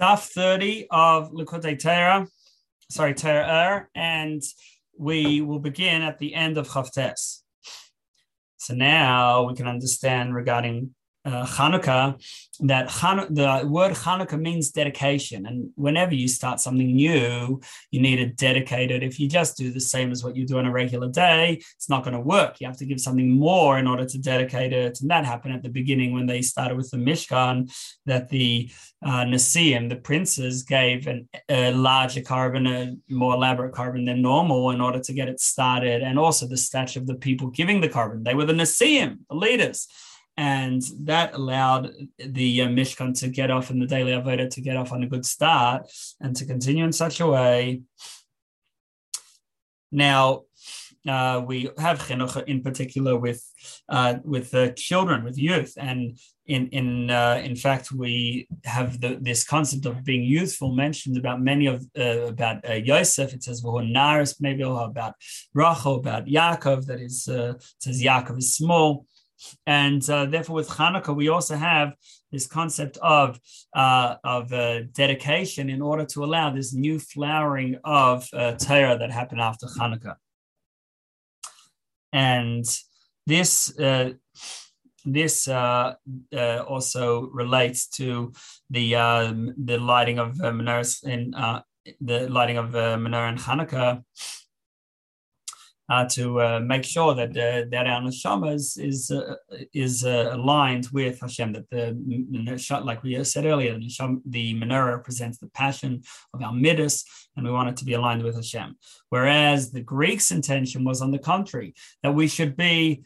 Daf 30 of Likutei Torah, sorry, Torah, and we will begin at the end of Chavtes. So now we can understand regarding uh, Hanukkah that Chanu- the word Hanukkah means dedication. And whenever you start something new, you need to dedicate it. If you just do the same as what you do on a regular day, it's not going to work. You have to give something more in order to dedicate it. And that happened at the beginning when they started with the Mishkan, that the uh, the princes, gave an, a larger korban, a more elaborate korban than normal in order to get it started. And also the stature of the people giving the korban. They were the Nesiim, the leaders and that allowed the uh, Mishkan to get off and the daily Avodah to get off on a good start and to continue in such a way. Now, uh, we have chinuch in particular with uh, with uh, children, with youth, and in in uh, in fact, we have the, this concept of being youthful mentioned about many of uh, about uh, Yosef. It says Naris, maybe about Rachel, about Yaakov. That is, it says Yaakov is small. And uh, therefore, with Hanukkah, we also have this concept of uh, of uh, dedication in order to allow this new flowering of uh, Torah that happened after Hanukkah. And this uh, this uh, uh, also relates to the um, the lighting of menorahs in the lighting of menorah in Hanukkah uh, to uh, make sure that uh, that our neshama is is, uh, is uh, aligned with Hashem. That the like we said earlier, the, the menorah represents the passion of our midas, and we want it to be aligned with Hashem. Whereas the Greeks' intention was on the contrary, that we should be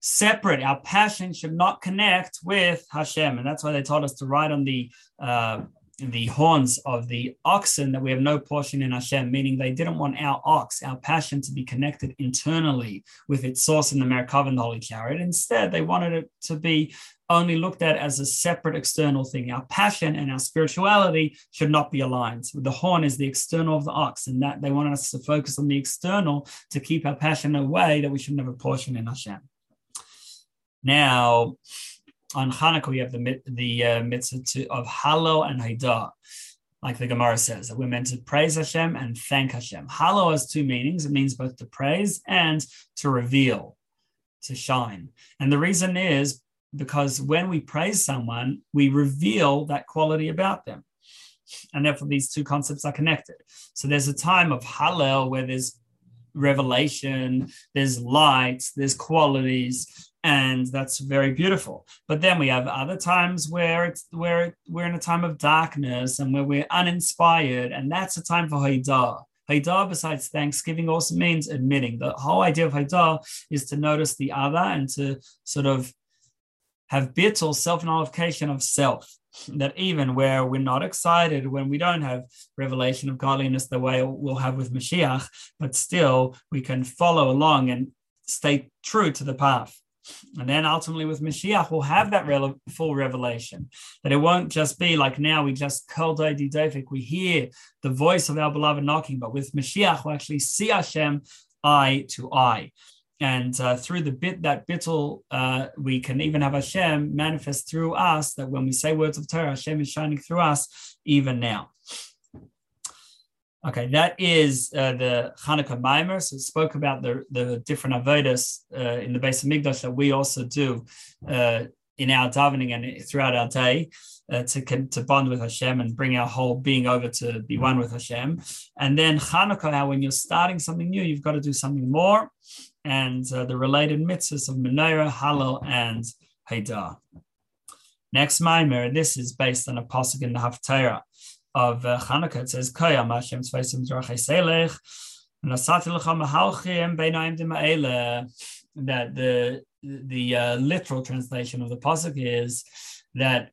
separate. Our passion should not connect with Hashem, and that's why they told us to write on the uh, the horns of the oxen that we have no portion in Hashem, meaning they didn't want our ox, our passion, to be connected internally with its source in the Merkava and the Holy Chariot. Instead, they wanted it to be only looked at as a separate external thing. Our passion and our spirituality should not be aligned. The horn is the external of the ox, and that they wanted us to focus on the external to keep our passion away that we should not have a portion in Hashem. Now, on Hanukkah, we have the the uh, mitzvah to, of Hallel and Haidah, like the Gemara says, that we're meant to praise Hashem and thank Hashem. Hallel has two meanings. It means both to praise and to reveal, to shine. And the reason is because when we praise someone, we reveal that quality about them. And therefore, these two concepts are connected. So there's a time of Hallel where there's revelation, there's light, there's qualities, and that's very beautiful. But then we have other times where it's where we're in a time of darkness and where we're uninspired and that's a time for haidah haidah besides thanksgiving also means admitting. The whole idea of haidah is to notice the other and to sort of have bittul self-nullification of self that even where we're not excited, when we don't have revelation of godliness the way we'll have with Mashiach, but still we can follow along and stay true to the path. And then ultimately with Mashiach, we'll have that re- full revelation. That it won't just be like now we just kol dofik, we hear the voice of our beloved knocking, but with Mashiach, we'll actually see Hashem eye to eye. And uh, through the bit that bittul, uh, we can even have Hashem manifest through us. That when we say words of Torah, Hashem is shining through us even now. Okay, that is uh, the Hanukkah Maimer. So spoke about the, the different avodas uh, in the Beis HaMikdash that we also do uh, in our davening and throughout our day uh, to, to bond with Hashem and bring our whole being over to be one with Hashem. And then Hanukkah, how when you're starting something new, you've got to do something more. And uh, the related mitzvahs of Menorah, Hallel, and Haidah. Next Maimer, this is based on a pasuk in the Haftarah of uh, Hanukkah, it says, Koyam Hashem Tzvaisim Drachei Selech, Nasati Lecha Mahalchim that the the uh, literal translation of the pasuk is that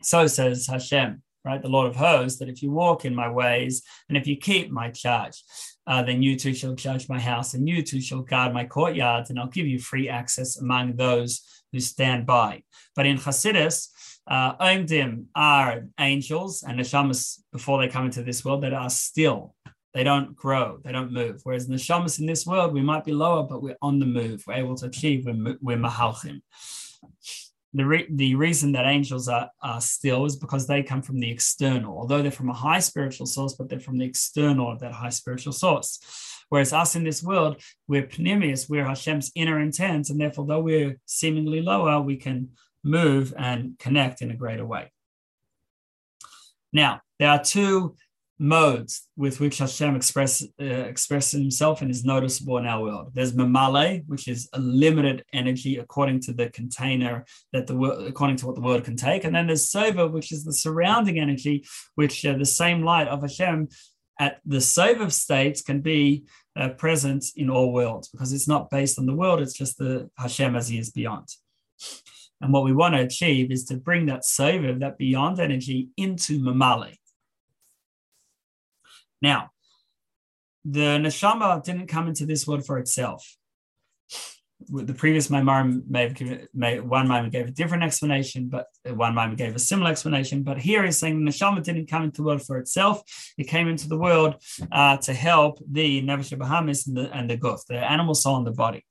so says Hashem, right, the Lord of hosts, that if you walk in my ways and if you keep my charge, uh, then you too shall judge my house and you too shall guard my courtyards, and I'll give you free access among those who stand by. But in Hasidus, uh, Oimdim are angels and neshamas before they come into this world that are still. They don't grow, they don't move. Whereas neshamas in this world, we might be lower, but we're on the move. We're able to achieve. We're, we're mahalchim. the, re- the reason that angels are, are still is because they come from the external, although they're from a high spiritual source, but they're from the external of that high spiritual source. Whereas us in this world, we're pnimius, we're Hashem's inner intent, and therefore, though we're seemingly lower, we can move and connect in a greater way. Now, there are two modes with which Hashem express, uh, expresses himself and is noticeable in our world. There's Mamale, which is a limited energy according to the container that the world, according to what the world can take. And then there's Sova, which is the surrounding energy, which uh, the same light of Hashem at the Sova states can be uh, present in all worlds because it's not based on the world, it's just the Hashem as he is beyond. And what we want to achieve is to bring that Sova, that beyond energy, into Mamali. now, the neshama didn't come into this world for itself. The previous Maimar may have given may, one Maimar gave a different explanation, but one Maimar gave a similar explanation. But here he's saying the neshama didn't come into the world for itself; it came into the world uh, to help the nefesh Bahamis and the and the guf, the animal soul and the body.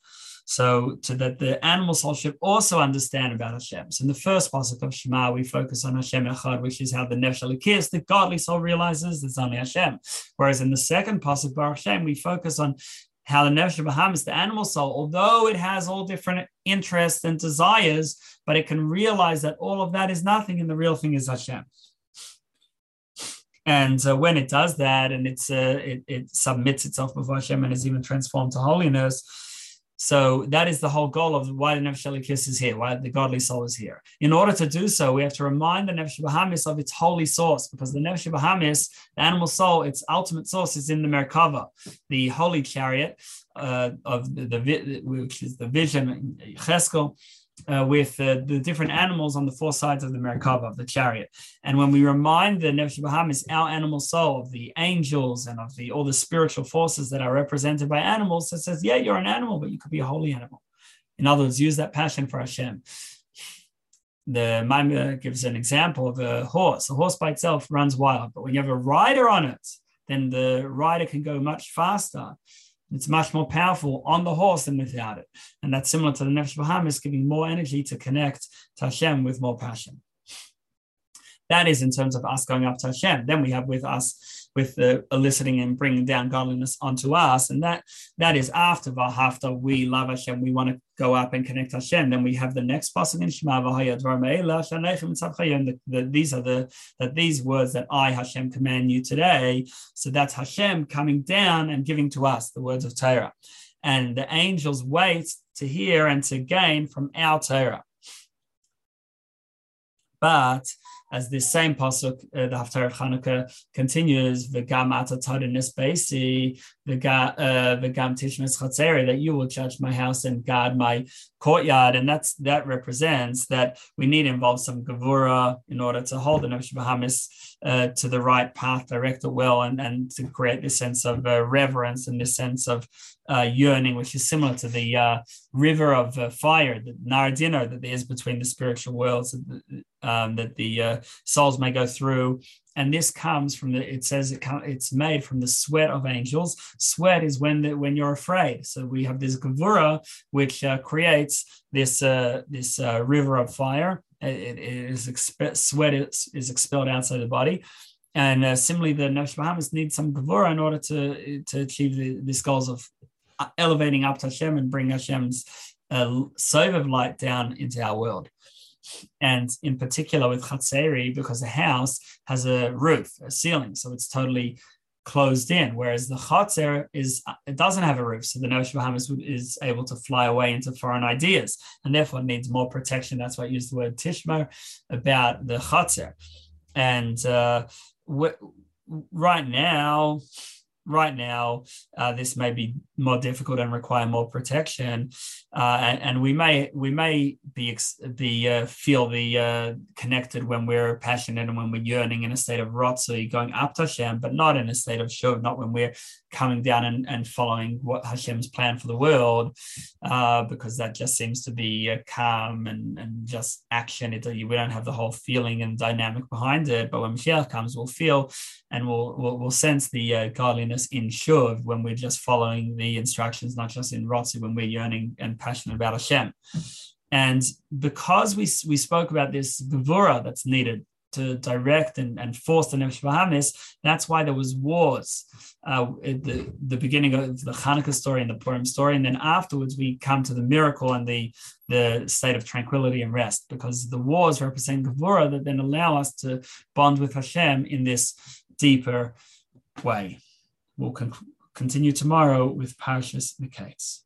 So, to that the animal soul should also understand about Hashem. So, in the first pasuk of Shema, we focus on Hashem Echad, which is how the nefesh Elokis, the godly soul, realizes there's only Hashem. Whereas in the second pasuk, Baruch Hashem, we focus on how the nefesh Bahamis, the animal soul, although it has all different interests and desires, but it can realize that all of that is nothing, and the real thing is Hashem. And uh, when it does that, and it's uh, it, it submits itself before Hashem and is even transformed to holiness, so that is the whole goal of why the Nefesh Elokis is here, why the godly soul is here. In order to do so, we have to remind the Nefesh Bahamis of its holy source, because the Nefesh Bahamis, the animal soul, its ultimate source is in the Merkava, the holy chariot uh, of the, the, which is the vision, Cheskel, uh, with uh, the different animals on the four sides of the Merkava, of the chariot. And when we remind the Nefesh Bahamis, our animal soul, of the angels and of the all the spiritual forces that are represented by animals, it says, yeah, you're an animal, but you could be a holy animal. In other words, use that passion for Hashem. The Maimar gives an example of a horse. A horse by itself runs wild, but when you have a rider on it, then the rider can go much faster it's much more powerful on the horse than without it. And that's similar to the Nefesh Bahamis, giving more energy to connect to Hashem with more passion. That is in terms of us going up to Hashem. Then we have with us with the eliciting and bringing down godliness onto us. And that that is after after we love Hashem, we want to go up and connect Hashem. Then we have the next passage in Shema and these are the that these words that I Hashem command you today. So that's Hashem coming down and giving to us the words of Torah. And the angels wait to hear and to gain from our Torah. But as this same pasuk, uh, the Haftarah of Hanukkah continues, "V'gam atatarinus basi, v'gam uh, tishmes chatzeri," that you will judge my house and guard my courtyard, and that's that represents that we need involve some gavura in order to hold the nefesh bahamis uh, to the right path, direct it well, and and to create this sense of uh, reverence and this sense of uh, yearning, which is similar to the uh, river of fire, the Nehar Dinur that there is between the spiritual worlds um, that the uh, souls may go through. And this comes from the. It says it it's made from the sweat of angels. Sweat is when the, when you're afraid. So we have this gavura which uh, creates this uh, this river of fire. it, it is sweat is, is expelled outside the body. And uh, similarly, the Nefesh Bahamis need some Gavura in order to, to achieve the, these goals of elevating up to Hashem and bring Hashem's uh, of light down into our world. And in particular with Chatzeri, because the house has a roof, a ceiling, so it's totally closed in, whereas the Chatzer is it doesn't have a roof, so the Nefesh Bahamis is able to fly away into foreign ideas, and therefore needs more protection. That's why I use the word Tishma about the Chatzer. And uh, right now, right now uh, this may be more difficult and require more protection uh, and, and, we may we may be be uh, feel the uh, connected when we're passionate and when we're yearning in a state of rotzui going up to Hashem but not in a state of shuv not when we're coming down and, and following what Hashem's plan for the world uh, because that just seems to be calm and, and just action. It, we don't have the whole feeling and dynamic behind it but when Mashiach comes we'll feel and we'll we'll, we'll sense the uh, godliness in Shuv when we're just following the instructions, not just in Rotzi when we're yearning and passionate about Hashem. And because we, we spoke about this gevura that's needed to direct and, and force the Nefesh Bahamis, that's why there was wars uh, at the, the beginning of the Hanukkah story and the Purim story. And then afterwards, we come to the miracle and the, the state of tranquility and rest, because the wars represent Gevurah that then allow us to bond with Hashem in this deeper way. We'll con- continue tomorrow with Parashas Miketz.